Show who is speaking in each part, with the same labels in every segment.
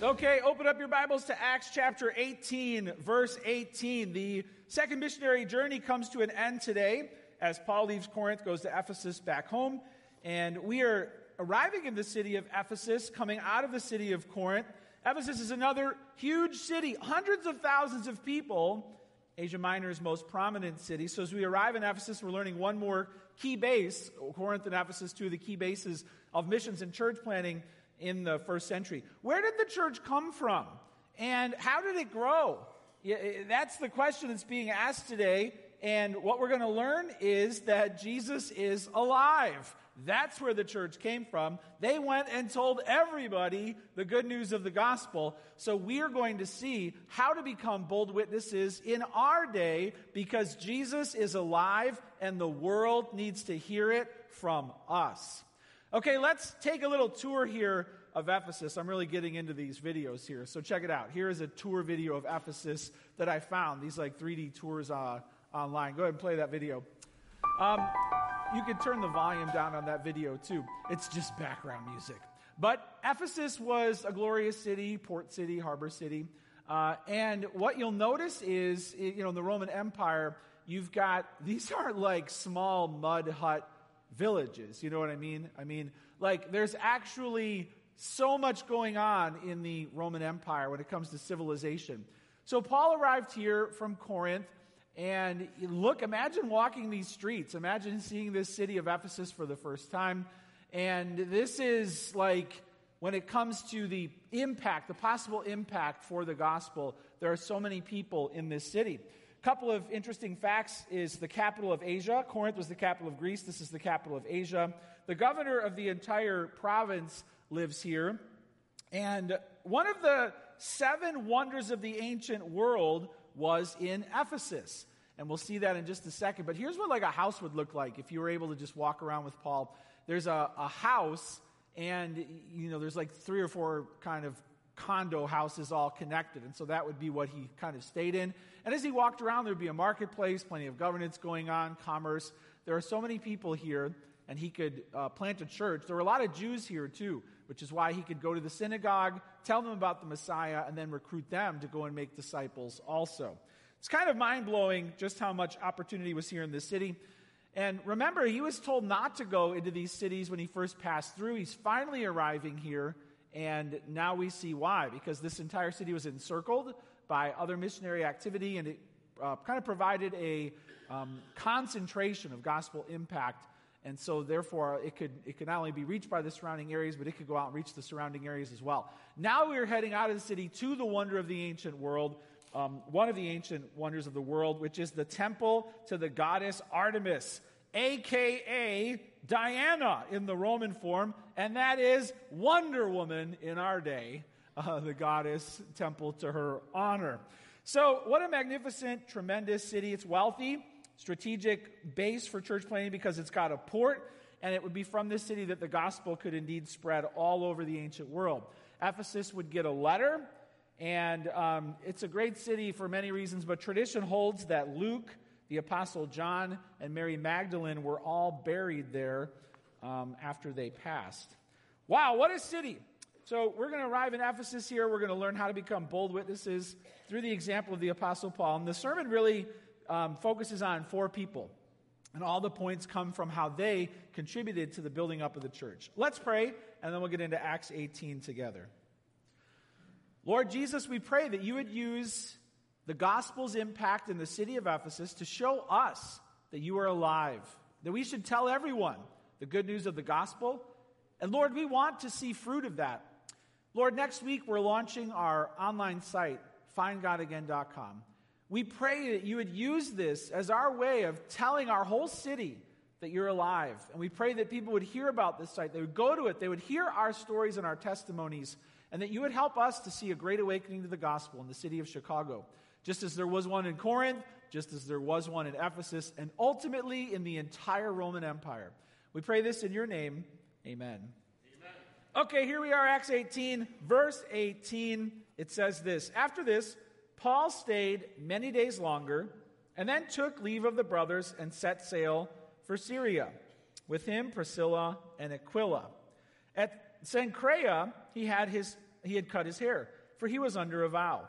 Speaker 1: Okay, open up your Bibles to Acts chapter 18, verse 18. The second missionary journey comes to an end today as Paul leaves Corinth, goes to Ephesus back home. And we are arriving in the city of Ephesus, coming out of the city of Corinth. Ephesus is another huge city, hundreds of thousands of people. Asia Minor's most prominent city. So as we arrive in Ephesus, we're learning one more key base. Corinth and Ephesus, two of the key bases of missions and church planting in the first century. Where did the church come from? And how did it grow? That's the question that's being asked today. And what we're going to learn is that Jesus is alive. That's where the church came from. They went and told everybody the good news of the gospel. So we are going to see how to become bold witnesses in our day because Jesus is alive and the world needs to hear it from us. Okay, let's take a little tour here of Ephesus. I'm really getting into these videos here. So check it out. Here is a tour video of Ephesus that I found. These like 3D tours uh, online. Go ahead and play that video. Um, you can turn the volume down on that video too. It's just background music. But Ephesus was a glorious city, port city, harbor city. Uh, and what you'll notice is, you know, in the Roman Empire, you've got, these aren't like small mud hut villages. You know what I mean? I mean, like, there's actually so much going on in the Roman Empire when it comes to civilization. So Paul arrived here from Corinth, and look, imagine walking these streets. Imagine seeing this city of Ephesus for the first time. And this is like, when it comes to the impact, the possible impact for the gospel, there are so many people in this city. Couple of interesting facts is the capital of Asia. Corinth was the capital of Greece. This is the capital of Asia. The governor of the entire province lives here. And one of the seven wonders of the ancient world was in Ephesus. And we'll see that in just a second. But here's what like a house would look like if you were able to just walk around with Paul. There's a, a house, and you know, there's like three or four kind of condo houses all connected. And so that would be what he kind of stayed in. And as he walked around, there'd be a marketplace, plenty of governance going on, commerce. There are so many people here, and he could uh, plant a church. There were a lot of Jews here, too which is why he could go to the synagogue, tell them about the Messiah, and then recruit them to go and make disciples also. It's kind of mind blowing just how much opportunity was here in this city. And remember, he was told not to go into these cities when he first passed through. He's finally arriving here, and now we see why. Because this entire city was encircled by other missionary activity, and it uh, kind of provided a um, concentration of gospel impact and so, therefore, it could, it could not only be reached by the surrounding areas, but it could go out and reach the surrounding areas as well. Now we are heading out of the city to the wonder of the ancient world, um, one of the ancient wonders of the world, which is the temple to the goddess Artemis, aka Diana in the Roman form, and that is Wonder Woman in our day, uh, the goddess temple to her honor. So, what a magnificent, tremendous city. It's wealthy strategic base for church planting because it's got a port, and it would be from this city that the gospel could indeed spread all over the ancient world. Ephesus would get a letter, and um, it's a great city for many reasons, but tradition holds that Luke, the Apostle John, and Mary Magdalene were all buried there um, after they passed. Wow, what a city! So, we're going to arrive in Ephesus here. We're going to learn how to become bold witnesses through the example of the Apostle Paul. And the sermon really um, focuses on four people. And all the points come from how they contributed to the building up of the church. Let's pray, and then we'll get into Acts 18 together. Lord Jesus, we pray that you would use the gospel's impact in the city of Ephesus to show us that you are alive, that we should tell everyone the good news of the gospel. And Lord, we want to see fruit of that. Lord, next week we're launching our online site, findgodagain.com. We pray that you would use this as our way of telling our whole city that you're alive. And we pray that people would hear about this site, they would go to it, they would hear our stories and our testimonies, and that you would help us to see a great awakening to the gospel in the city of Chicago. Just as there was one in Corinth, just as there was one in Ephesus, and ultimately in the entire Roman Empire. We pray this in your name. Amen. Amen. Okay, here we are, Acts 18, verse 18. It says this After this, Paul stayed many days longer and then took leave of the brothers and set sail for Syria. With him, Priscilla and Aquila. At Cenchrea, he had his he had cut his hair, for he was under a vow.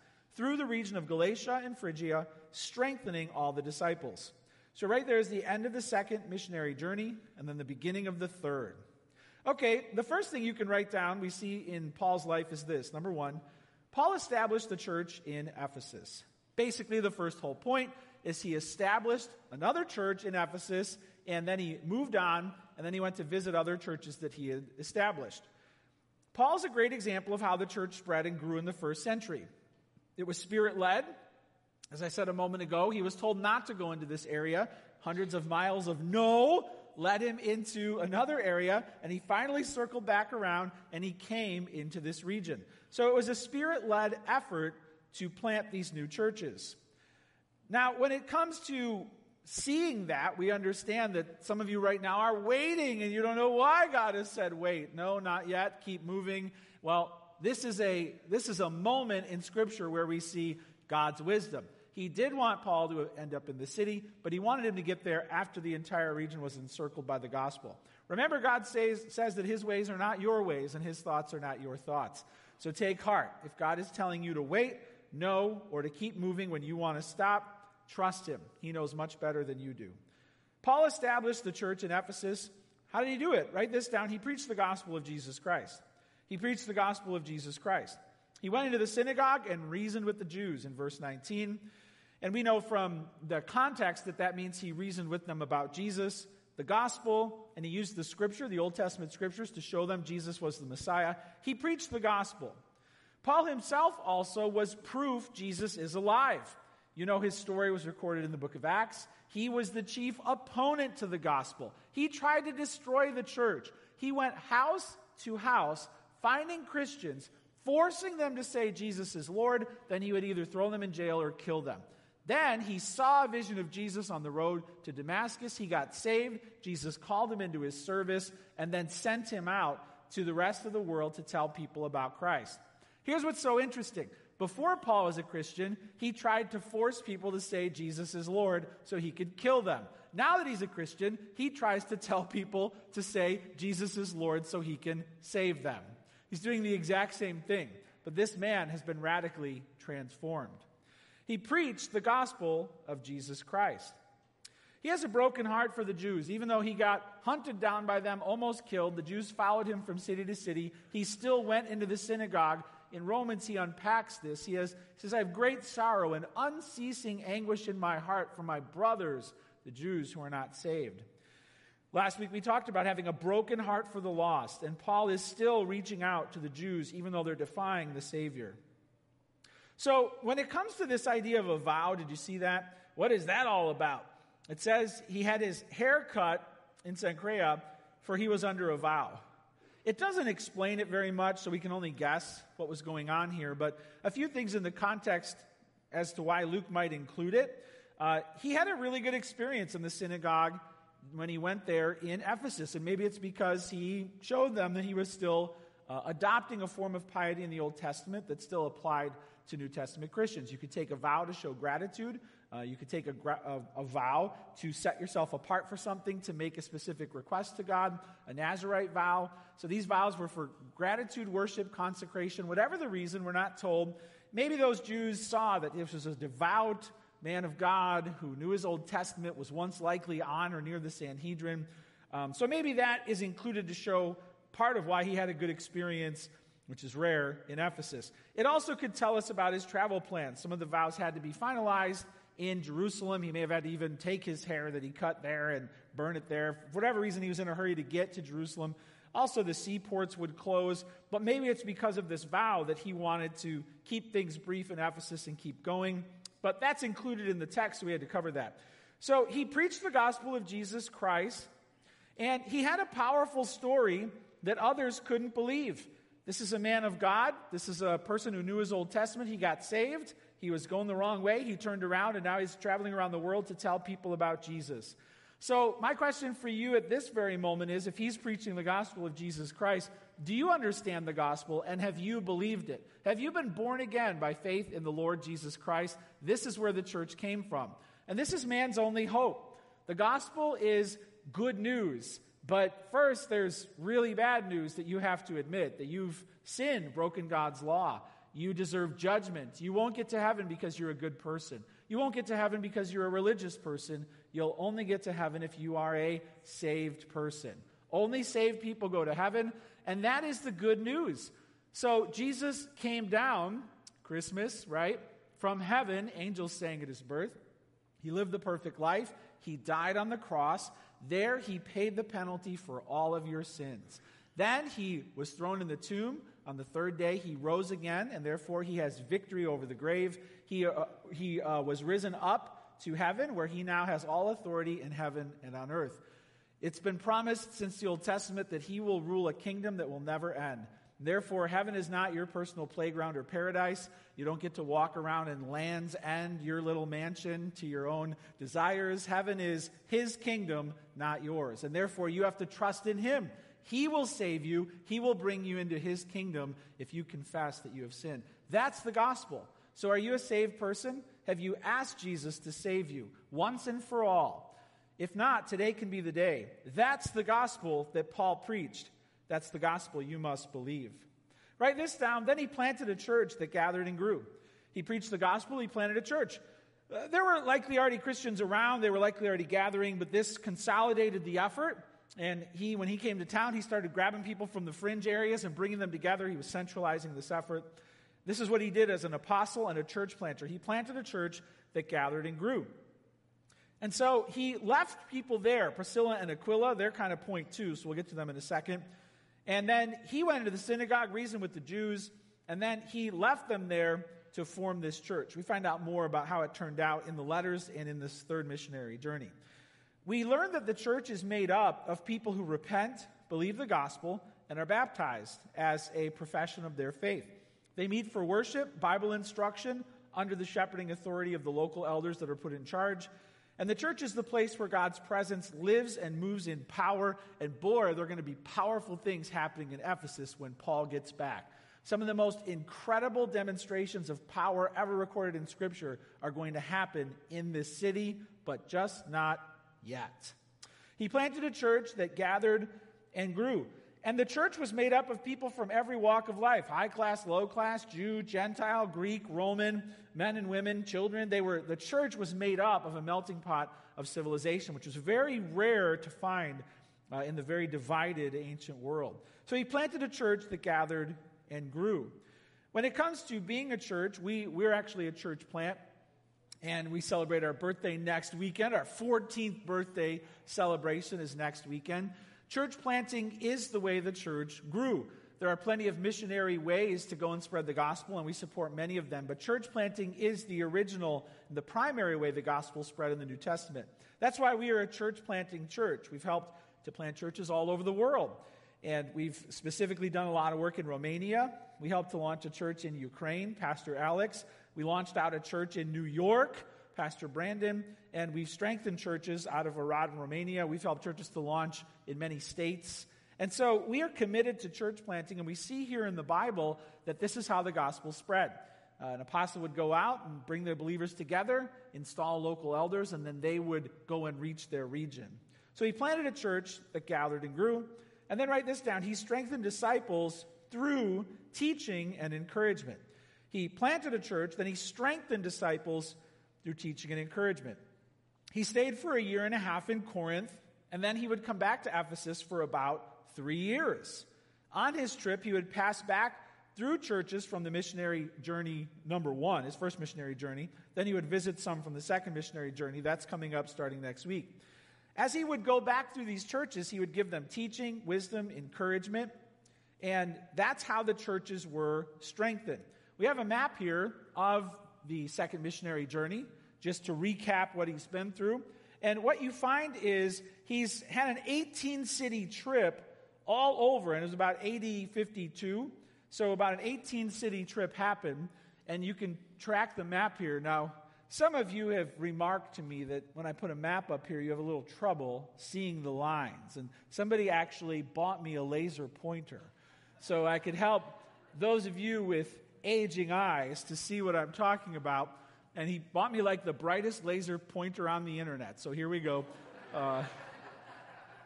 Speaker 1: through the region of Galatia and Phrygia, strengthening all the disciples. So, right there is the end of the second missionary journey and then the beginning of the third. Okay, the first thing you can write down we see in Paul's life is this. Number one, Paul established the church in Ephesus. Basically, the first whole point is he established another church in Ephesus, and then he moved on, and then he went to visit other churches that he had established. Paul's a great example of how the church spread and grew in the first century. It was spirit led. As I said a moment ago, he was told not to go into this area. Hundreds of miles of no led him into another area, and he finally circled back around and he came into this region. So it was a spirit led effort to plant these new churches. Now, when it comes to seeing that, we understand that some of you right now are waiting and you don't know why God has said wait. No, not yet. Keep moving. Well, this is a this is a moment in scripture where we see God's wisdom. He did want Paul to end up in the city, but he wanted him to get there after the entire region was encircled by the gospel. Remember, God says, says that his ways are not your ways and his thoughts are not your thoughts. So take heart. If God is telling you to wait, no, or to keep moving when you want to stop, trust him. He knows much better than you do. Paul established the church in Ephesus. How did he do it? Write this down. He preached the gospel of Jesus Christ. He preached the gospel of Jesus Christ. He went into the synagogue and reasoned with the Jews in verse 19. And we know from the context that that means he reasoned with them about Jesus, the gospel, and he used the scripture, the Old Testament scriptures, to show them Jesus was the Messiah. He preached the gospel. Paul himself also was proof Jesus is alive. You know, his story was recorded in the book of Acts. He was the chief opponent to the gospel. He tried to destroy the church. He went house to house, finding Christians, forcing them to say Jesus is Lord. Then he would either throw them in jail or kill them. Then he saw a vision of Jesus on the road to Damascus. He got saved. Jesus called him into his service and then sent him out to the rest of the world to tell people about Christ. Here's what's so interesting. Before Paul was a Christian, he tried to force people to say Jesus is Lord so he could kill them. Now that he's a Christian, he tries to tell people to say Jesus is Lord so he can save them. He's doing the exact same thing, but this man has been radically transformed. He preached the gospel of Jesus Christ. He has a broken heart for the Jews. Even though he got hunted down by them, almost killed, the Jews followed him from city to city. He still went into the synagogue. In Romans, he unpacks this. He, has, he says, I have great sorrow and unceasing anguish in my heart for my brothers, the Jews who are not saved. Last week we talked about having a broken heart for the lost, and Paul is still reaching out to the Jews even though they're defying the Savior. So, when it comes to this idea of a vow, did you see that? What is that all about? It says he had his hair cut in Cenchrea, for he was under a vow. It doesn't explain it very much, so we can only guess what was going on here, but a few things in the context as to why Luke might include it. Uh, he had a really good experience in the synagogue when he went there in Ephesus, and maybe it's because he showed them that he was still uh, adopting a form of piety in the Old Testament that still applied to New Testament Christians. You could take a vow to show gratitude. Uh, you could take a, a, a, vow to set yourself apart for something, to make a specific request to God, a Nazarite vow. So these vows were for gratitude, worship, consecration, whatever the reason, we're not told. Maybe those Jews saw that this was a devout man of God who knew his Old Testament, was once likely on or near the Sanhedrin. Um, so maybe that is included to show part of why he had a good experience which is rare in Ephesus. It also could tell us about his travel plans. Some of the vows had to be finalized in Jerusalem. He may have had to even take his hair that he cut there and burn it there. For whatever reason, he was in a hurry to get to Jerusalem. Also, the seaports would close, but maybe it's because of this vow that he wanted to keep things brief in Ephesus and keep going. But that's included in the text, so we had to cover that. So he preached the gospel of Jesus Christ, and he had a powerful story that others couldn't believe. This is a man of God. This is a person who knew his Old Testament. He got saved. He was going the wrong way. He turned around, and now he's traveling around the world to tell people about Jesus. So, my question for you at this very moment is if he's preaching the gospel of Jesus Christ, do you understand the gospel and have you believed it? Have you been born again by faith in the Lord Jesus Christ? This is where the church came from. And this is man's only hope. The gospel is good news. But first, there's really bad news that you have to admit that you've sinned, broken God's law. You deserve judgment. You won't get to heaven because you're a good person. You won't get to heaven because you're a religious person. You'll only get to heaven if you are a saved person. Only saved people go to heaven, and that is the good news. So Jesus came down, Christmas, right? From heaven, angels sang at his birth. He lived the perfect life. He died on the cross. There he paid the penalty for all of your sins. Then he was thrown in the tomb. On the third day, he rose again, and therefore he has victory over the grave. He, uh, he uh, was risen up to heaven, where he now has all authority in heaven and on earth. It's been promised since the Old Testament that he will rule a kingdom that will never end. Therefore, heaven is not your personal playground or paradise. You don't get to walk around in Land's End, your little mansion, to your own desires. Heaven is his kingdom, not yours. And therefore, you have to trust in him. He will save you, he will bring you into his kingdom if you confess that you have sinned. That's the gospel. So, are you a saved person? Have you asked Jesus to save you once and for all? If not, today can be the day. That's the gospel that Paul preached. That's the gospel you must believe. Write this down. Then he planted a church that gathered and grew. He preached the gospel, he planted a church. Uh, there were likely already Christians around, they were likely already gathering, but this consolidated the effort. And he, when he came to town, he started grabbing people from the fringe areas and bringing them together. He was centralizing this effort. This is what he did as an apostle and a church planter. He planted a church that gathered and grew. And so he left people there, Priscilla and Aquila. They're kind of point two, so we'll get to them in a second. And then he went into the synagogue, reasoned with the Jews, and then he left them there to form this church. We find out more about how it turned out in the letters and in this third missionary journey. We learn that the church is made up of people who repent, believe the gospel, and are baptized as a profession of their faith. They meet for worship, Bible instruction, under the shepherding authority of the local elders that are put in charge. And the church is the place where God's presence lives and moves in power. And boy, there are going to be powerful things happening in Ephesus when Paul gets back. Some of the most incredible demonstrations of power ever recorded in Scripture are going to happen in this city, but just not yet. He planted a church that gathered and grew. And the church was made up of people from every walk of life high class, low class, Jew, Gentile, Greek, Roman, men and women, children. They were, the church was made up of a melting pot of civilization, which was very rare to find uh, in the very divided ancient world. So he planted a church that gathered and grew. When it comes to being a church, we, we're actually a church plant. And we celebrate our birthday next weekend. Our 14th birthday celebration is next weekend. Church planting is the way the church grew. There are plenty of missionary ways to go and spread the gospel, and we support many of them. But church planting is the original, the primary way the gospel spread in the New Testament. That's why we are a church planting church. We've helped to plant churches all over the world. And we've specifically done a lot of work in Romania. We helped to launch a church in Ukraine, Pastor Alex. We launched out a church in New York. Pastor Brandon, and we've strengthened churches out of Arad in Romania. We've helped churches to launch in many states. And so we are committed to church planting, and we see here in the Bible that this is how the gospel spread. Uh, an apostle would go out and bring the believers together, install local elders, and then they would go and reach their region. So he planted a church that gathered and grew. And then write this down he strengthened disciples through teaching and encouragement. He planted a church, then he strengthened disciples through teaching and encouragement. He stayed for a year and a half in Corinth, and then he would come back to Ephesus for about three years. On his trip, he would pass back through churches from the missionary journey number one, his first missionary journey. Then he would visit some from the second missionary journey. That's coming up starting next week. As he would go back through these churches, he would give them teaching, wisdom, encouragement, and that's how the churches were strengthened. We have a map here of the second missionary journey, just to recap what he's been through. And what you find is he's had an 18 city trip all over, and it was about AD 52. So, about an 18 city trip happened, and you can track the map here. Now, some of you have remarked to me that when I put a map up here, you have a little trouble seeing the lines. And somebody actually bought me a laser pointer so I could help those of you with aging eyes to see what I'm talking about. And he bought me like the brightest laser pointer on the internet. So here we go. Uh,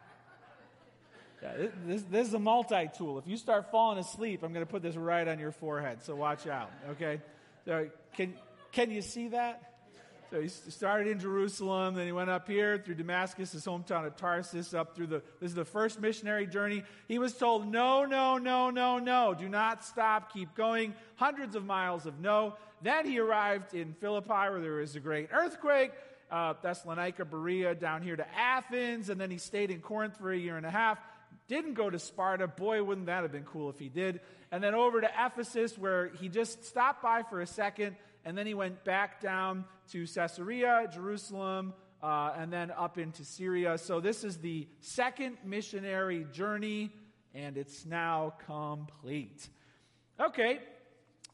Speaker 1: yeah, this, this is a multi tool. If you start falling asleep, I'm going to put this right on your forehead. So watch out, okay? Can, can you see that? So he started in Jerusalem, then he went up here through Damascus, his hometown of Tarsus, up through the, this is the first missionary journey. He was told, no, no, no, no, no, do not stop, keep going. Hundreds of miles of no. Then he arrived in Philippi, where there was a great earthquake, uh, Thessalonica, Berea, down here to Athens, and then he stayed in Corinth for a year and a half. Didn't go to Sparta. Boy, wouldn't that have been cool if he did. And then over to Ephesus, where he just stopped by for a second and then he went back down to Caesarea, Jerusalem, uh, and then up into Syria. So this is the second missionary journey, and it's now complete. Okay,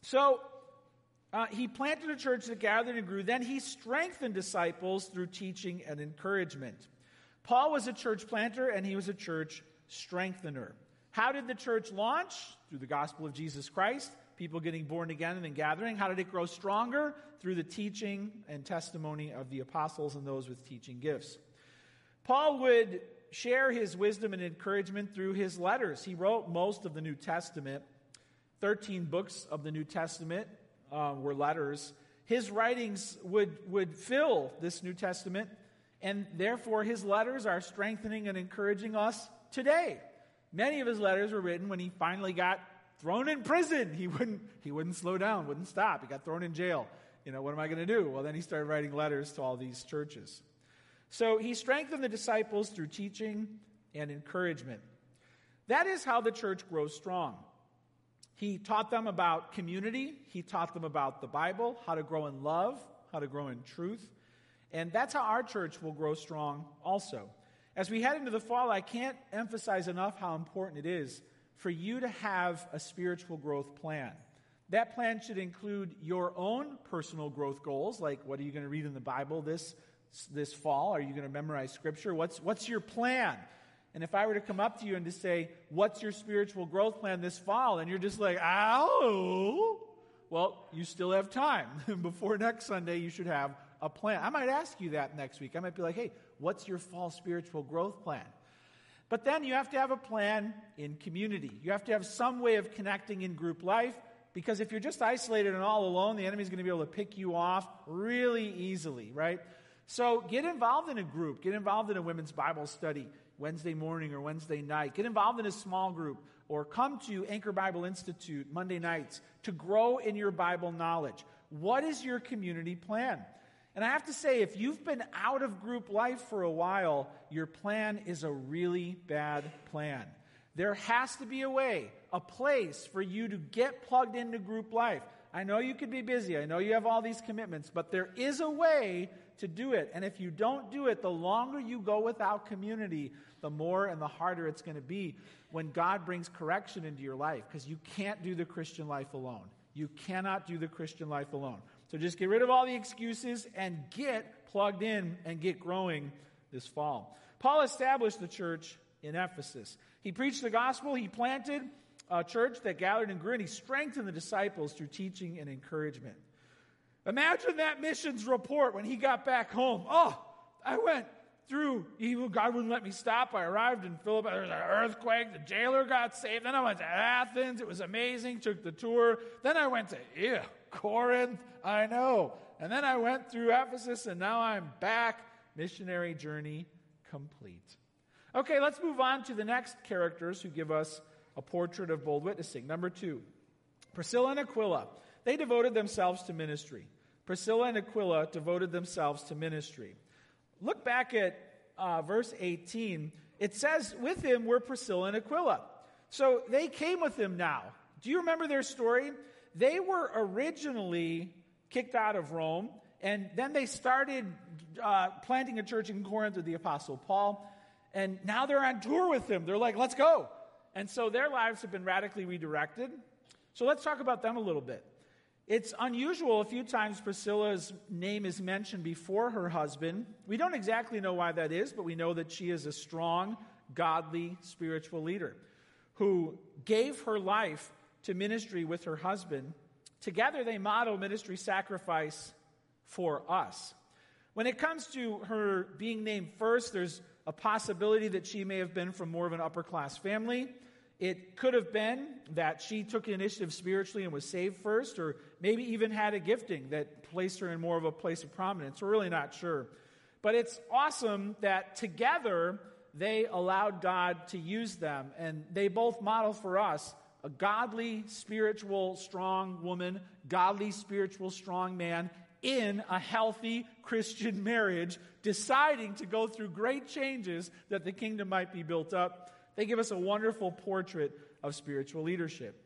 Speaker 1: so uh, he planted a church that gathered and grew. Then he strengthened disciples through teaching and encouragement. Paul was a church planter, and he was a church strengthener. How did the church launch? Through the gospel of Jesus Christ people getting born again and then gathering. How did it grow stronger? Through the teaching and testimony of the apostles and those with teaching gifts. Paul would share his wisdom and encouragement through his letters. He wrote most of the New Testament. 13 books of the New Testament uh, were letters. His writings would, would fill this New Testament, and therefore his letters are strengthening and encouraging us today. Many of his letters were written when he finally got thrown in prison. He wouldn't, he wouldn't slow down, wouldn't stop. He got thrown in jail. You know, what am I going to do? Well, then he started writing letters to all these churches. So he strengthened the disciples through teaching and encouragement. That is how the church grows strong. He taught them about community, he taught them about the Bible, how to grow in love, how to grow in truth. And that's how our church will grow strong also. As we head into the fall, I can't emphasize enough how important it is for you to have a spiritual growth plan. That plan should include your own personal growth goals, like what are you going to read in the Bible this, this fall? Are you going to memorize scripture? What's, what's your plan? And if I were to come up to you and to say, What's your spiritual growth plan this fall? And you're just like, Ow! Well, you still have time. Before next Sunday, you should have a plan. I might ask you that next week. I might be like, Hey, what's your fall spiritual growth plan? But then you have to have a plan in community. You have to have some way of connecting in group life because if you're just isolated and all alone, the enemy's going to be able to pick you off really easily, right? So get involved in a group. Get involved in a women's Bible study Wednesday morning or Wednesday night. Get involved in a small group or come to Anchor Bible Institute Monday nights to grow in your Bible knowledge. What is your community plan? And I have to say, if you've been out of group life for a while, your plan is a really bad plan. There has to be a way, a place for you to get plugged into group life. I know you could be busy. I know you have all these commitments, but there is a way to do it. And if you don't do it, the longer you go without community, the more and the harder it's going to be when God brings correction into your life because you can't do the Christian life alone. You cannot do the Christian life alone. So just get rid of all the excuses and get plugged in and get growing this fall. Paul established the church in Ephesus. He preached the gospel, he planted a church that gathered and grew, and he strengthened the disciples through teaching and encouragement. Imagine that missions report when he got back home. Oh, I went through evil. God wouldn't let me stop. I arrived in Philippi. There was an earthquake. The jailer got saved. Then I went to Athens. It was amazing. Took the tour. Then I went to ew, Corinth. I know. And then I went through Ephesus, and now I'm back. Missionary journey complete. Okay, let's move on to the next characters who give us a portrait of bold witnessing. Number two, Priscilla and Aquila. They devoted themselves to ministry. Priscilla and Aquila devoted themselves to ministry. Look back at uh, verse 18. It says, With him were Priscilla and Aquila. So they came with him now. Do you remember their story? They were originally kicked out of Rome, and then they started uh, planting a church in Corinth with the Apostle Paul, and now they're on tour with him. They're like, let's go. And so their lives have been radically redirected. So let's talk about them a little bit. It's unusual a few times Priscilla's name is mentioned before her husband. We don't exactly know why that is, but we know that she is a strong, godly, spiritual leader who gave her life to ministry with her husband. Together, they model ministry sacrifice for us. When it comes to her being named first, there's a possibility that she may have been from more of an upper class family. It could have been that she took initiative spiritually and was saved first, or maybe even had a gifting that placed her in more of a place of prominence. We're really not sure. But it's awesome that together they allowed God to use them, and they both model for us a godly, spiritual, strong woman, godly, spiritual, strong man, in a healthy Christian marriage, deciding to go through great changes that the kingdom might be built up. They give us a wonderful portrait of spiritual leadership.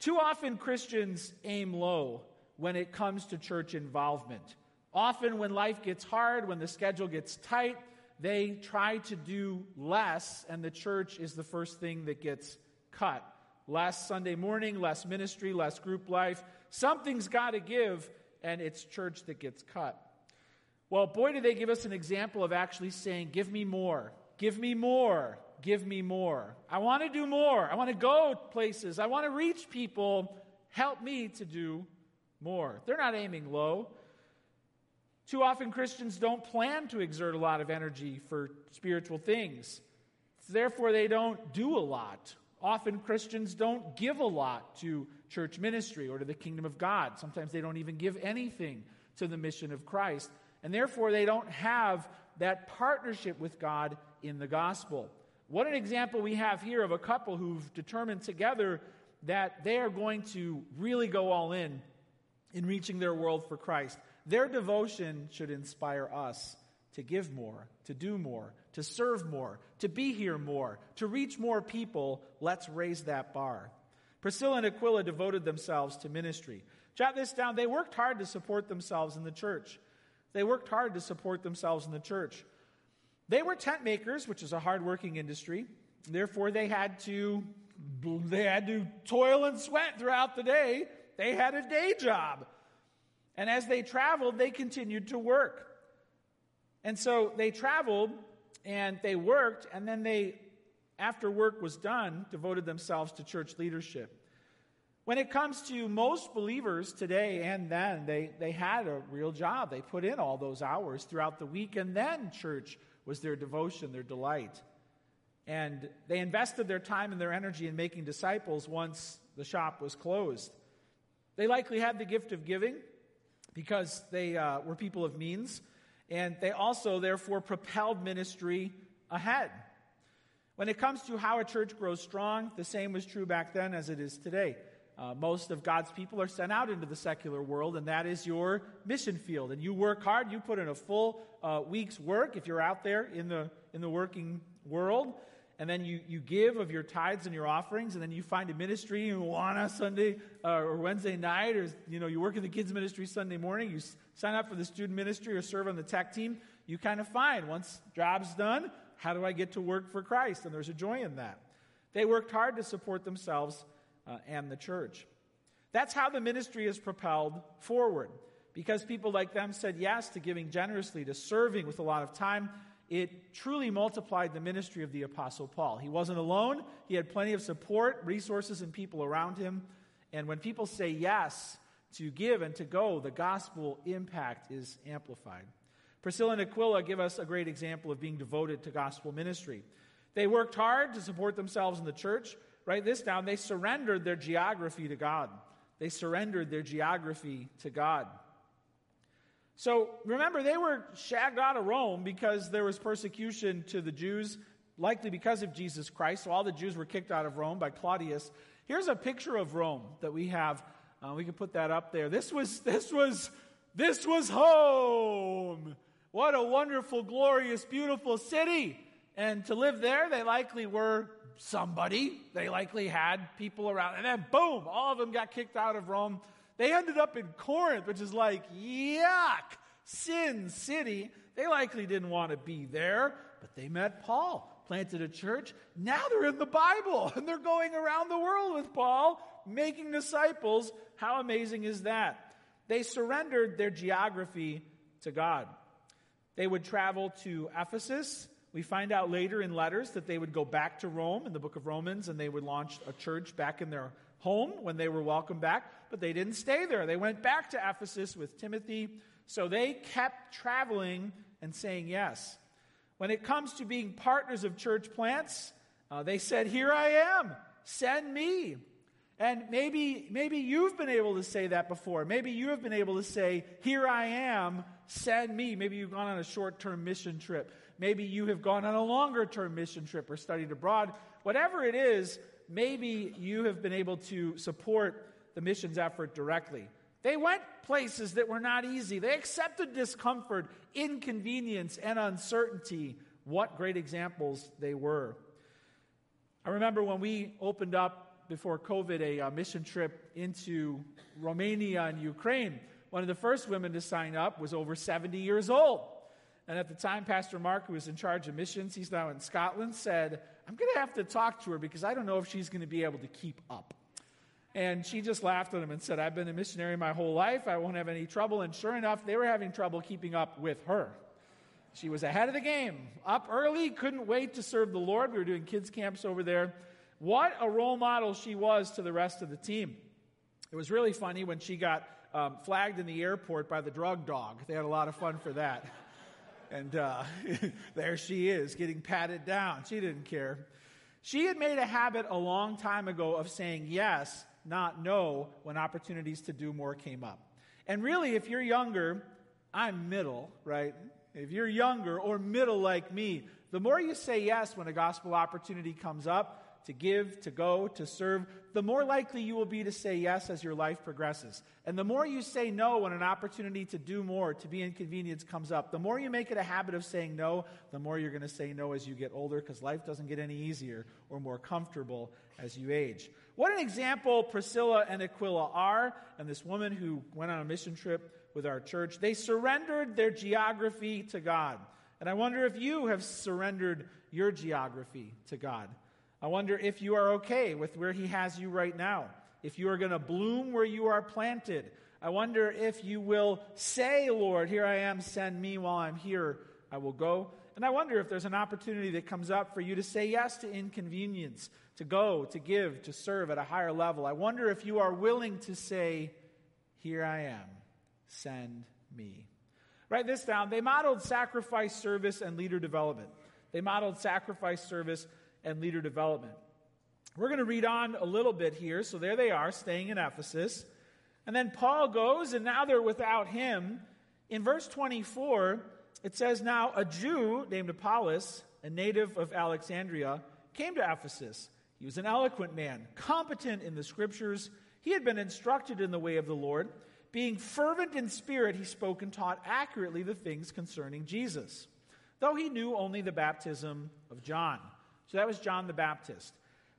Speaker 1: Too often, Christians aim low when it comes to church involvement. Often, when life gets hard, when the schedule gets tight, they try to do less, and the church is the first thing that gets cut. Less Sunday morning, less ministry, less group life. Something's got to give and it's church that gets cut. Well, boy, do they give us an example of actually saying, Give me more, give me more, give me more. I want to do more. I want to go places. I want to reach people. Help me to do more. They're not aiming low. Too often, Christians don't plan to exert a lot of energy for spiritual things. Therefore, they don't do a lot. Often, Christians don't give a lot to church ministry or to the kingdom of God. Sometimes they don't even give anything to the mission of Christ. And therefore, they don't have that partnership with God in the gospel. What an example we have here of a couple who've determined together that they are going to really go all in in reaching their world for Christ. Their devotion should inspire us to give more, to do more, to serve more, to be here more, to reach more people. Let's raise that bar. Priscilla and Aquila devoted themselves to ministry. Jot this down. They worked hard to support themselves in the church. They worked hard to support themselves in the church. They were tent makers, which is a hardworking industry. Therefore, they had to they had to toil and sweat throughout the day. They had a day job. And as they traveled, they continued to work. And so they traveled and they worked, and then they after work was done, devoted themselves to church leadership. When it comes to most believers today and then, they, they had a real job. They put in all those hours throughout the week, and then church was their devotion, their delight. And they invested their time and their energy in making disciples once the shop was closed. They likely had the gift of giving because they uh, were people of means, and they also, therefore, propelled ministry ahead. When it comes to how a church grows strong, the same was true back then as it is today. Uh, most of God's people are sent out into the secular world, and that is your mission field. And you work hard. You put in a full uh, week's work if you're out there in the in the working world, and then you you give of your tithes and your offerings, and then you find a ministry in a Sunday uh, or Wednesday night, or you know you work in the kids ministry Sunday morning. You sign up for the student ministry or serve on the tech team. You kind of find once job's done, how do I get to work for Christ? And there's a joy in that. They worked hard to support themselves uh, and the church. That's how the ministry is propelled forward. Because people like them said yes to giving generously, to serving with a lot of time, it truly multiplied the ministry of the Apostle Paul. He wasn't alone, he had plenty of support, resources, and people around him. And when people say yes to give and to go, the gospel impact is amplified. Priscilla and Aquila give us a great example of being devoted to gospel ministry. They worked hard to support themselves in the church. Write this down. They surrendered their geography to God. They surrendered their geography to God. So remember, they were shagged out of Rome because there was persecution to the Jews, likely because of Jesus Christ. So all the Jews were kicked out of Rome by Claudius. Here's a picture of Rome that we have. Uh, we can put that up there. This was this was this was home. What a wonderful, glorious, beautiful city. And to live there, they likely were somebody. They likely had people around. And then, boom, all of them got kicked out of Rome. They ended up in Corinth, which is like, yuck, sin city. They likely didn't want to be there, but they met Paul, planted a church. Now they're in the Bible, and they're going around the world with Paul, making disciples. How amazing is that? They surrendered their geography to God. They would travel to Ephesus. We find out later in letters that they would go back to Rome in the book of Romans and they would launch a church back in their home when they were welcomed back, but they didn't stay there. They went back to Ephesus with Timothy. So they kept traveling and saying yes. When it comes to being partners of church plants, uh, they said, Here I am, send me. And maybe, maybe you've been able to say that before. Maybe you have been able to say, Here I am, send me. Maybe you've gone on a short term mission trip. Maybe you have gone on a longer term mission trip or studied abroad. Whatever it is, maybe you have been able to support the missions effort directly. They went places that were not easy. They accepted discomfort, inconvenience, and uncertainty. What great examples they were. I remember when we opened up before COVID a, a uh, mission trip into Romania and Ukraine. One of the first women to sign up was over 70 years old. And at the time, Pastor Mark, who was in charge of missions, he's now in Scotland, said, I'm going to have to talk to her because I don't know if she's going to be able to keep up. And she just laughed at him and said, I've been a missionary my whole life. I won't have any trouble. And sure enough, they were having trouble keeping up with her. She was ahead of the game, up early, couldn't wait to serve the Lord. We were doing kids' camps over there. What a role model she was to the rest of the team. It was really funny when she got um, flagged in the airport by the drug dog. They had a lot of fun for that. And uh, there she is, getting patted down. She didn't care. She had made a habit a long time ago of saying yes, not no, when opportunities to do more came up. And really, if you're younger, I'm middle, right? If you're younger or middle like me, the more you say yes when a gospel opportunity comes up, to give, to go, to serve, the more likely you will be to say yes as your life progresses. And the more you say no when an opportunity to do more, to be inconvenienced comes up, the more you make it a habit of saying no, the more you're going to say no as you get older because life doesn't get any easier or more comfortable as you age. What an example Priscilla and Aquila are, and this woman who went on a mission trip with our church. They surrendered their geography to God. And I wonder if you have surrendered your geography to God. I wonder if you are okay with where He has you right now, if you are going to bloom where you are planted. I wonder if you will say, Lord, here I am, send me while I'm here, I will go. And I wonder if there's an opportunity that comes up for you to say yes to inconvenience, to go, to give, to serve at a higher level. I wonder if you are willing to say, Here I am, send me. Write this down. They modeled sacrifice, service, and leader development. They modeled sacrifice, service, and leader development. We're going to read on a little bit here. So there they are, staying in Ephesus. And then Paul goes, and now they're without him. In verse 24, it says, Now a Jew named Apollos, a native of Alexandria, came to Ephesus. He was an eloquent man, competent in the scriptures. He had been instructed in the way of the Lord. Being fervent in spirit, he spoke and taught accurately the things concerning Jesus, though he knew only the baptism of John. So that was John the Baptist.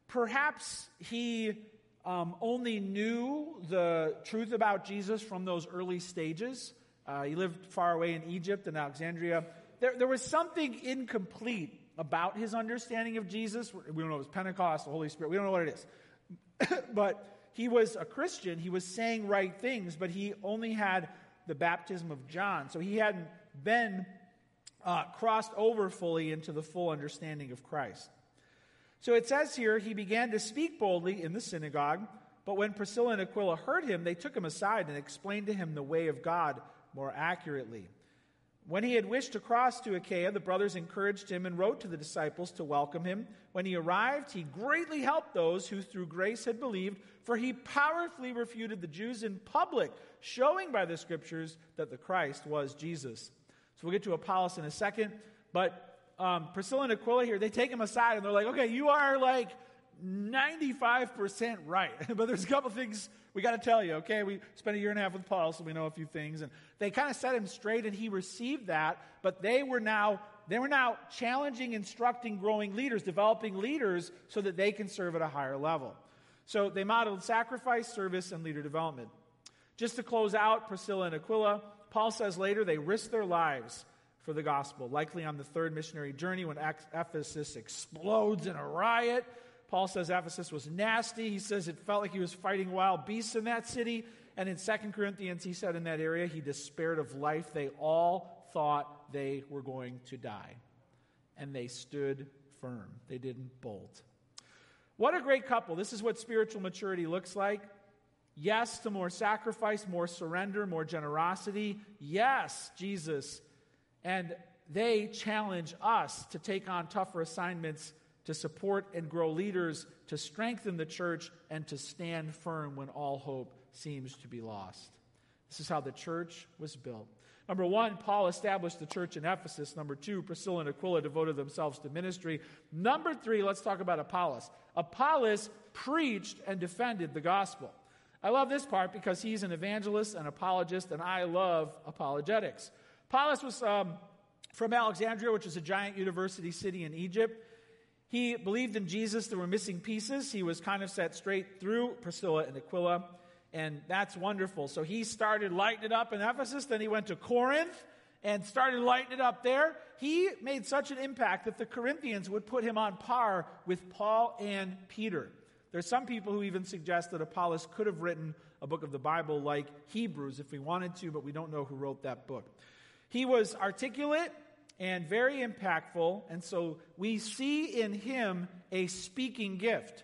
Speaker 1: Perhaps he um, only knew the truth about Jesus from those early stages. Uh, he lived far away in Egypt and Alexandria. There, there was something incomplete about his understanding of Jesus. We don't know if it was Pentecost, the Holy Spirit. We don't know what it is. but he was a Christian. He was saying right things, but he only had the baptism of John. So he hadn't been uh, crossed over fully into the full understanding of Christ. So it says here, he began to speak boldly in the synagogue, but when Priscilla and Aquila heard him, they took him aside and explained to him the way of God more accurately. When he had wished to cross to Achaia, the brothers encouraged him and wrote to the disciples to welcome him. When he arrived, he greatly helped those who through grace had believed, for he powerfully refuted the Jews in public, showing by the scriptures that the Christ was Jesus. So we'll get to Apollos in a second, but um, Priscilla and Aquila here, they take him aside and they're like, okay, you are like 95% right. but there's a couple things we got to tell you, okay? We spent a year and a half with Paul, so we know a few things. And they kind of set him straight and he received that, but they were now. They were now challenging, instructing, growing leaders, developing leaders so that they can serve at a higher level. So they modeled sacrifice, service, and leader development. Just to close out Priscilla and Aquila, Paul says later they risked their lives for the gospel, likely on the third missionary journey when Ephesus explodes in a riot. Paul says Ephesus was nasty. He says it felt like he was fighting wild beasts in that city. And in 2 Corinthians, he said in that area, he despaired of life. They all thought they were going to die. And they stood firm, they didn't bolt. What a great couple. This is what spiritual maturity looks like. Yes to more sacrifice, more surrender, more generosity. Yes, Jesus. And they challenge us to take on tougher assignments to support and grow leaders, to strengthen the church, and to stand firm when all hope seems to be lost. This is how the church was built. Number one, Paul established the church in Ephesus. Number two, Priscilla and Aquila devoted themselves to ministry. Number three, let's talk about Apollos. Apollos preached and defended the gospel. I love this part because he's an evangelist, an apologist, and I love apologetics. Apollos was um, from Alexandria, which is a giant university city in Egypt. He believed in Jesus. There were missing pieces. He was kind of set straight through Priscilla and Aquila, and that's wonderful. So he started lighting it up in Ephesus. Then he went to Corinth and started lighting it up there. He made such an impact that the Corinthians would put him on par with Paul and Peter. There's some people who even suggest that Apollos could have written a book of the Bible like Hebrews if he wanted to, but we don't know who wrote that book. He was articulate and very impactful, and so we see in him a speaking gift.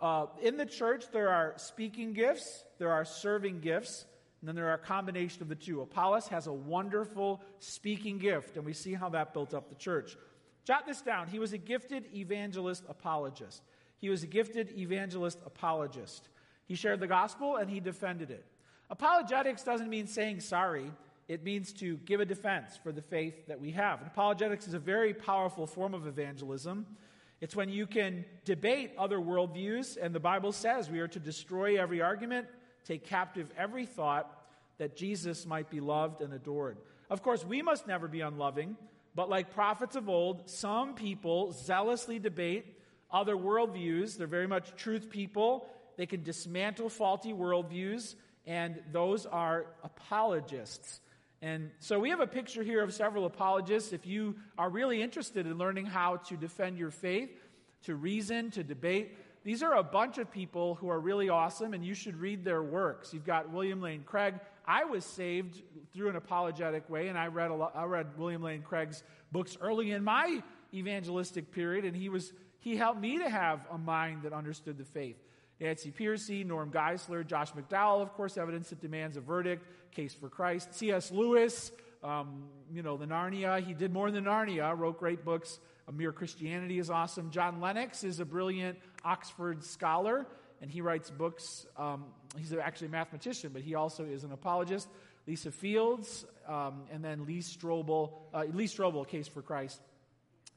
Speaker 1: Uh, in the church, there are speaking gifts, there are serving gifts, and then there are a combination of the two. Apollos has a wonderful speaking gift, and we see how that built up the church. Jot this down. He was a gifted evangelist apologist. He was a gifted evangelist apologist. He shared the gospel and he defended it. Apologetics doesn't mean saying sorry, it means to give a defense for the faith that we have. And apologetics is a very powerful form of evangelism. It's when you can debate other worldviews, and the Bible says we are to destroy every argument, take captive every thought, that Jesus might be loved and adored. Of course, we must never be unloving, but like prophets of old, some people zealously debate other worldviews. They're very much truth people. They can dismantle faulty worldviews, and those are apologists. And so we have a picture here of several apologists. If you are really interested in learning how to defend your faith, to reason, to debate, these are a bunch of people who are really awesome, and you should read their works. You've got William Lane Craig. I was saved through an apologetic way, and I read, a lot, I read William Lane Craig's books early in my evangelistic period, and he was he helped me to have a mind that understood the faith. Nancy Pearcey, Norm Geisler, Josh McDowell, of course, Evidence That Demands a Verdict, Case for Christ, C.S. Lewis, um, you know, the Narnia. He did more than Narnia, wrote great books. A Mere Christianity is awesome. John Lennox is a brilliant Oxford scholar, and he writes books. Um, he's actually a mathematician, but he also is an apologist. Lisa Fields, um, and then Lee Strobel, uh, Lee Strobel, Case for Christ.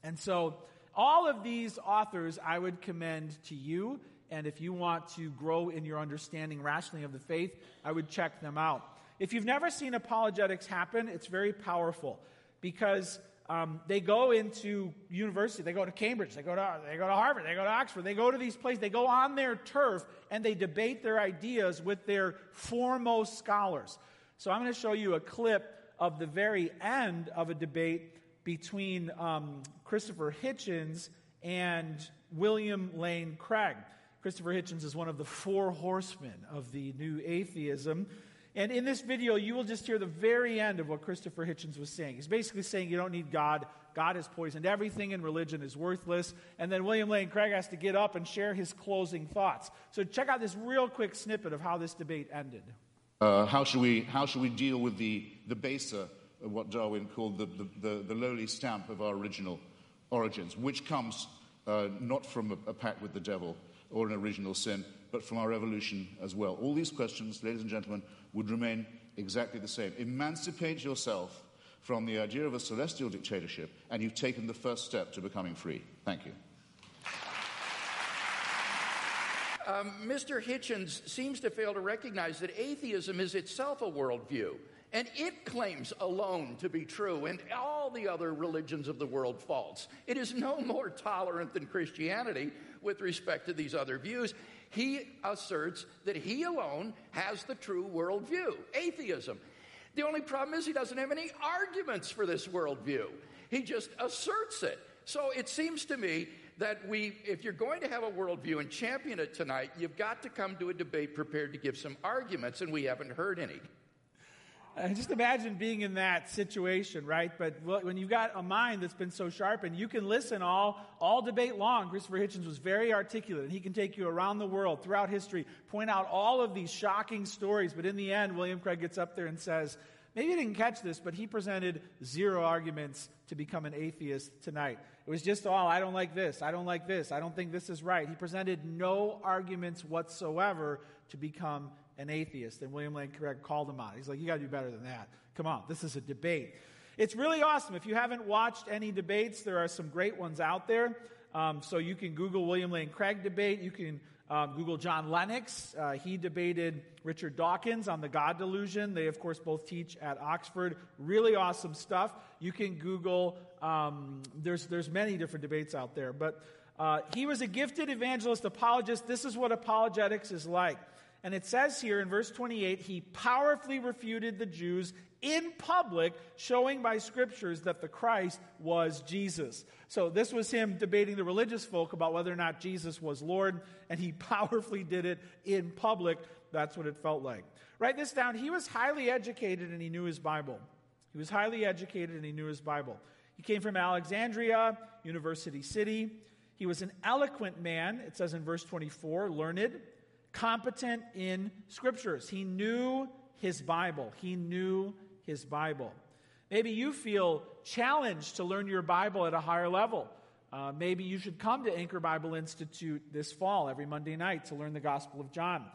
Speaker 1: And so all of these authors I would commend to you. And if you want to grow in your understanding rationally of the faith, I would check them out. If you've never seen apologetics happen, it's very powerful because um, they go into university, they go to Cambridge, they go to, they go to Harvard, they go to Oxford, they go to these places, they go on their turf and they debate their ideas with their foremost scholars. So I'm going to show you a clip of the very end of a debate between um, Christopher Hitchens and William Lane Craig. Christopher Hitchens is one of the four horsemen of the new atheism. And in this video, you will just hear the very end of what Christopher Hitchens was saying. He's basically saying you don't need God. God has poisoned everything, and religion is worthless. And then William Lane Craig has to get up and share his closing thoughts. So check out this real quick snippet of how this debate ended.
Speaker 2: Uh, how, should we, how should we deal with the, the baser what Darwin called the, the, the, the lowly stamp of our original origins, which comes uh, not from a, a pact with the devil or an original sin, but from our evolution as well. All these questions, ladies and gentlemen, would remain exactly the same. Emancipate yourself from the idea of a celestial dictatorship, and you've taken the first step to becoming free. Thank you.
Speaker 3: Um, Mr. Hitchens seems to fail to recognize that atheism is itself a worldview. And it claims alone to be true, and all the other religions of the world false. It is no more tolerant than Christianity with respect to these other views. He asserts that he alone has the true worldview, atheism. The only problem is he doesn't have any arguments for this worldview. He just asserts it. So it seems to me that we, if you're going to have a worldview and champion it tonight, you've got to come to a debate prepared to give some arguments, and we haven't heard any.
Speaker 1: Uh, just imagine being in that situation, right? But when you've got a mind that's been so sharpened, you can listen all, all debate long. Christopher Hitchens was very articulate, and he can take you around the world, throughout history, point out all of these shocking stories. But in the end, William Craig gets up there and says, maybe you didn't catch this, but he presented zero arguments to become an atheist tonight. It was just all, I don't like this, I don't like this, I don't think this is right. He presented no arguments whatsoever to become an atheist. And William Lane Craig called him out. He's like, You got to do better than that. Come on, this is a debate. It's really awesome. If you haven't watched any debates, there are some great ones out there. Um, so you can Google William Lane Craig debate. You can um, Google John Lennox. Uh, he debated Richard Dawkins on the God delusion. They, of course, both teach at Oxford. Really awesome stuff. You can Google. Um, there's there's many different debates out there, but uh, he was a gifted evangelist apologist. This is what apologetics is like. And it says here in verse 28 he powerfully refuted the Jews in public, showing by scriptures that the Christ was Jesus. So this was him debating the religious folk about whether or not Jesus was Lord, and he powerfully did it in public. That's what it felt like. Write this down. He was highly educated and he knew his Bible. He was highly educated and he knew his Bible. He came from Alexandria, University City. He was an eloquent man, it says in verse 24, learned competent in scriptures. He knew his Bible. He knew his Bible. Maybe you feel challenged to learn your Bible at a higher level. Uh, maybe you should come to Anchor Bible Institute this fall, every Monday night, to learn the Gospel of John.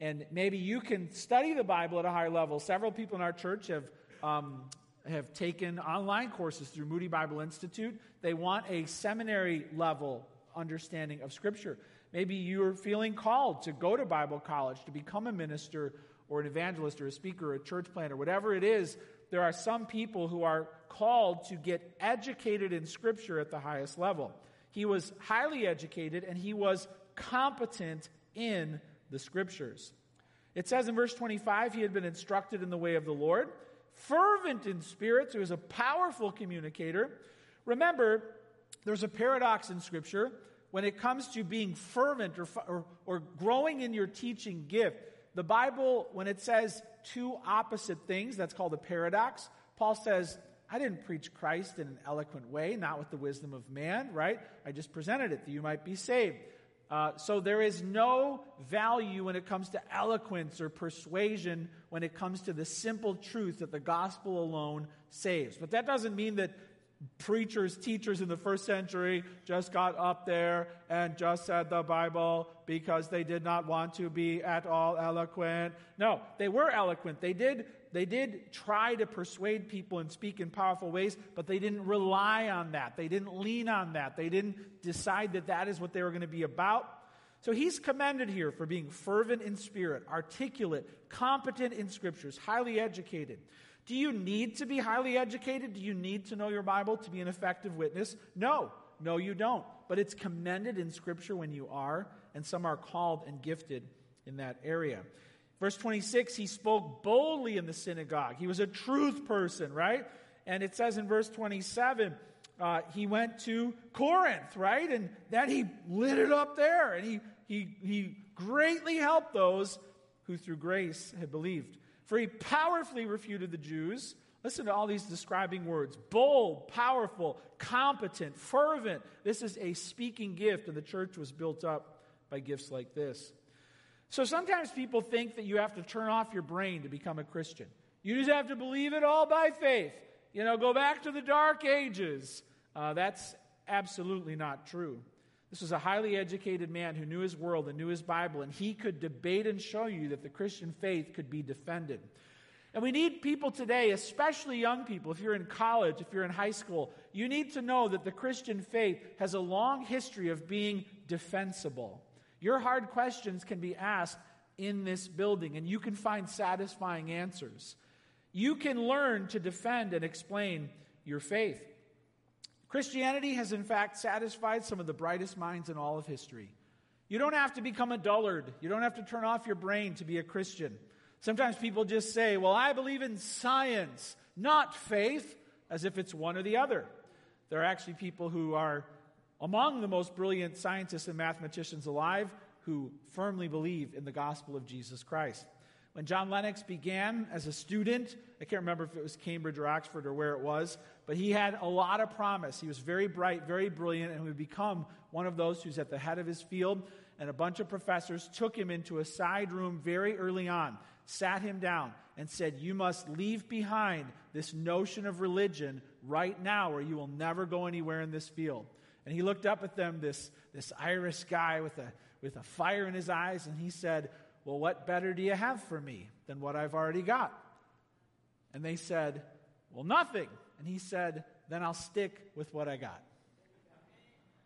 Speaker 1: And maybe you can study the Bible at a higher level. Several people in our church have, um, have taken online courses through Moody Bible Institute. They want a seminary level understanding of Scripture. Maybe you're feeling called to go to Bible college, to become a minister or an evangelist or a speaker or a church planter, whatever it is. There are some people who are called to get educated in Scripture at the highest level. He was highly educated and he was competent in the Scriptures. It says in verse 25, he had been instructed in the way of the Lord, fervent in spirit, so he was a powerful communicator. Remember, there's a paradox in Scripture when it comes to being fervent or, or, or growing in your teaching gift, the Bible, when it says two opposite things, that's called a paradox. Paul says, I didn't preach Christ in an eloquent way, not with the wisdom of man, right? I just presented it that you might be saved. Uh, so there is no value when it comes to eloquence or persuasion when it comes to the simple truth that the gospel alone saves. But that doesn't mean that preachers, teachers in the first century just got up there and just said the Bible because they did not want to be at all eloquent. No, they were eloquent. They did, they did try to persuade people and speak in powerful ways, but they didn't rely on that. They didn't lean on that. They didn't decide that that is what they were going to be about. So he's commended here for being fervent in spirit, articulate, competent in scriptures, highly educated. Do you need to be highly educated? Do you need to know your Bible to be an effective witness? No. No, you don't. But it's commended in Scripture when you are, and some are called and gifted in that area. Verse 26, he spoke boldly in the synagogue. He was a truth person, right? And it says in verse 27, uh, he went to Corinth, right? And then he lit it up there, and he, he, he greatly helped those who through grace had believed. For he powerfully refuted the Jews. Listen to all these describing words bold, powerful, competent, fervent. This is a speaking gift, and the church was built up by gifts like this. So sometimes people think that you have to turn off your brain to become a Christian. You just have to believe it all by faith. You know, go back to the dark ages. Uh, that's absolutely not true. This was a highly educated man who knew his world and knew his Bible, and he could debate and show you that the Christian faith could be defended. And we need people today, especially young people, if you're in college, if you're in high school, you need to know that the Christian faith has a long history of being defensible. Your hard questions can be asked in this building, and you can find satisfying answers. You can learn to defend and explain your faith. Christianity has, in fact, satisfied some of the brightest minds in all of history. You don't have to become a dullard, you don't have to turn off your brain to be a Christian. Sometimes people just say, Well, I believe in science, not faith, as if it's one or the other. There are actually people who are among the most brilliant scientists and mathematicians alive who firmly believe in the gospel of Jesus Christ. When John Lennox began as a student, I can't remember if it was Cambridge or Oxford or where it was, but he had a lot of promise. He was very bright, very brilliant, and would become one of those who's at the head of his field. And a bunch of professors took him into a side room very early on, sat him down, and said, You must leave behind this notion of religion right now, or you will never go anywhere in this field. And he looked up at them, this, this Irish guy with a, with a fire in his eyes, and he said, well, what better do you have for me than what I've already got? And they said, Well, nothing. And he said, Then I'll stick with what I got.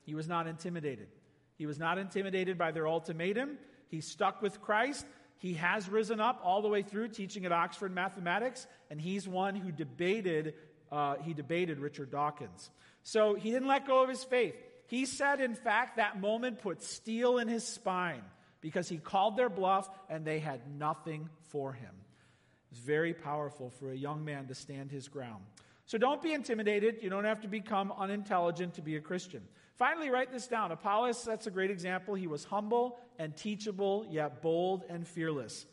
Speaker 1: He was not intimidated. He was not intimidated by their ultimatum. He stuck with Christ. He has risen up all the way through teaching at Oxford mathematics, and he's one who debated. Uh, he debated Richard Dawkins. So he didn't let go of his faith. He said, in fact, that moment put steel in his spine because he called their bluff and they had nothing for him. It's very powerful for a young man to stand his ground. So don't be intimidated. You don't have to become unintelligent to be a Christian. Finally, write this down. Apollos, that's a great example. He was humble and teachable, yet bold and fearless.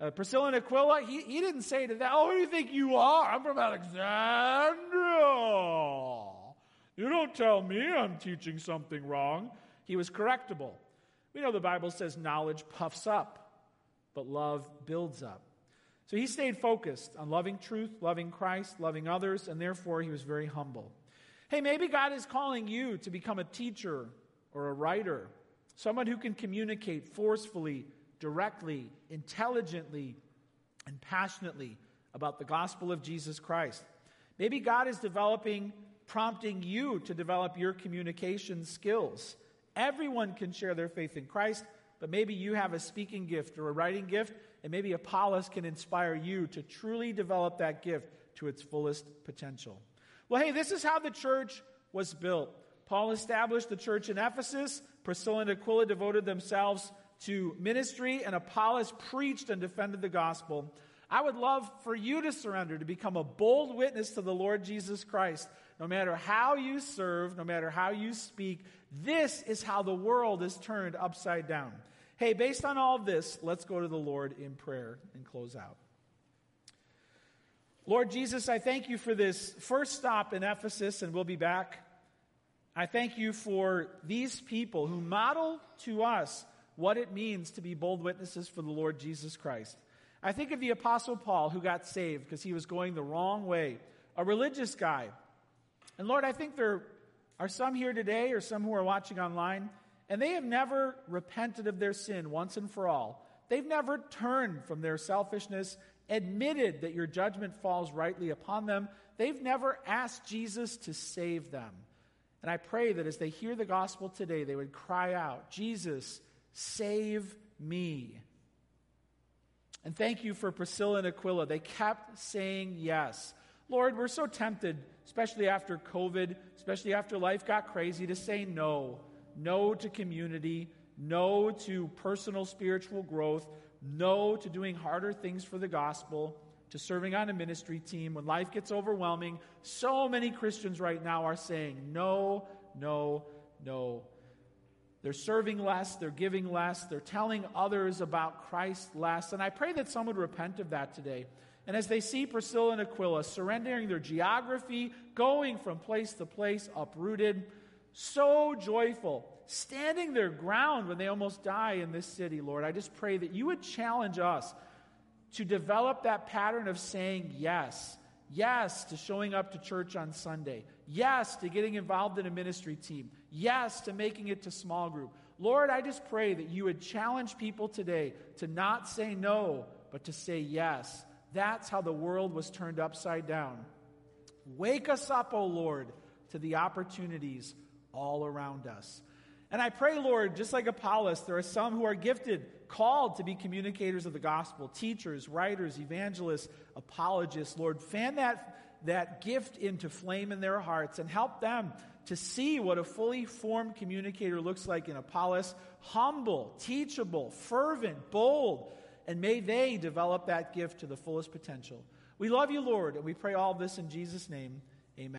Speaker 1: Uh, Priscilla and Aquila, he, he didn't say to them, Oh, who do you think you are? I'm from Alexandria. You don't tell me I'm teaching something wrong. He was correctable. We know the Bible says knowledge puffs up, but love builds up. So he stayed focused on loving truth, loving Christ, loving others, and therefore he was very humble. Hey, maybe God is calling you to become a teacher or a writer, someone who can communicate forcefully, directly, intelligently, and passionately about the gospel of Jesus Christ. Maybe God is developing, prompting you to develop your communication skills. Everyone can share their faith in Christ, but maybe you have a speaking gift or a writing gift, and maybe Apollos can inspire you to truly develop that gift to its fullest potential. Well, hey, this is how the church was built. Paul established the church in Ephesus. Priscilla and Aquila devoted themselves to ministry, and Apollos preached and defended the gospel. I would love for you to surrender, to become a bold witness to the Lord Jesus Christ. No matter how you serve, no matter how you speak, this is how the world is turned upside down. Hey, based on all of this, let's go to the Lord in prayer and close out. Lord Jesus, I thank you for this first stop in Ephesus, and we'll be back. I thank you for these people who model to us what it means to be bold witnesses for the Lord Jesus Christ. I think of the Apostle Paul who got saved because he was going the wrong way, a religious guy. And Lord, I think there are some here today or some who are watching online, and they have never repented of their sin once and for all. They've never turned from their selfishness, admitted that your judgment falls rightly upon them. They've never asked Jesus to save them. And I pray that as they hear the gospel today, they would cry out, Jesus, save me. And thank you for Priscilla and Aquila. They kept saying yes. Lord, we're so tempted, especially after COVID, especially after life got crazy, to say no. No to community, no to personal spiritual growth, no to doing harder things for the gospel, to serving on a ministry team. When life gets overwhelming, so many Christians right now are saying no, no, no. They're serving less, they're giving less, they're telling others about Christ less. And I pray that some would repent of that today. And as they see Priscilla and Aquila surrendering their geography, going from place to place, uprooted, so joyful, standing their ground when they almost die in this city, Lord, I just pray that you would challenge us to develop that pattern of saying yes. Yes to showing up to church on Sunday. Yes to getting involved in a ministry team. Yes to making it to small group. Lord, I just pray that you would challenge people today to not say no, but to say yes that's how the world was turned upside down. Wake us up, O Lord, to the opportunities all around us. And I pray, Lord, just like Apollos, there are some who are gifted, called to be communicators of the gospel, teachers, writers, evangelists, apologists. Lord, fan that, that gift into flame in their hearts and help them to see what a fully formed communicator looks like in Apollos humble, teachable, fervent, bold and may they develop that gift to the fullest potential. We love you, Lord, and we pray all this in Jesus' name.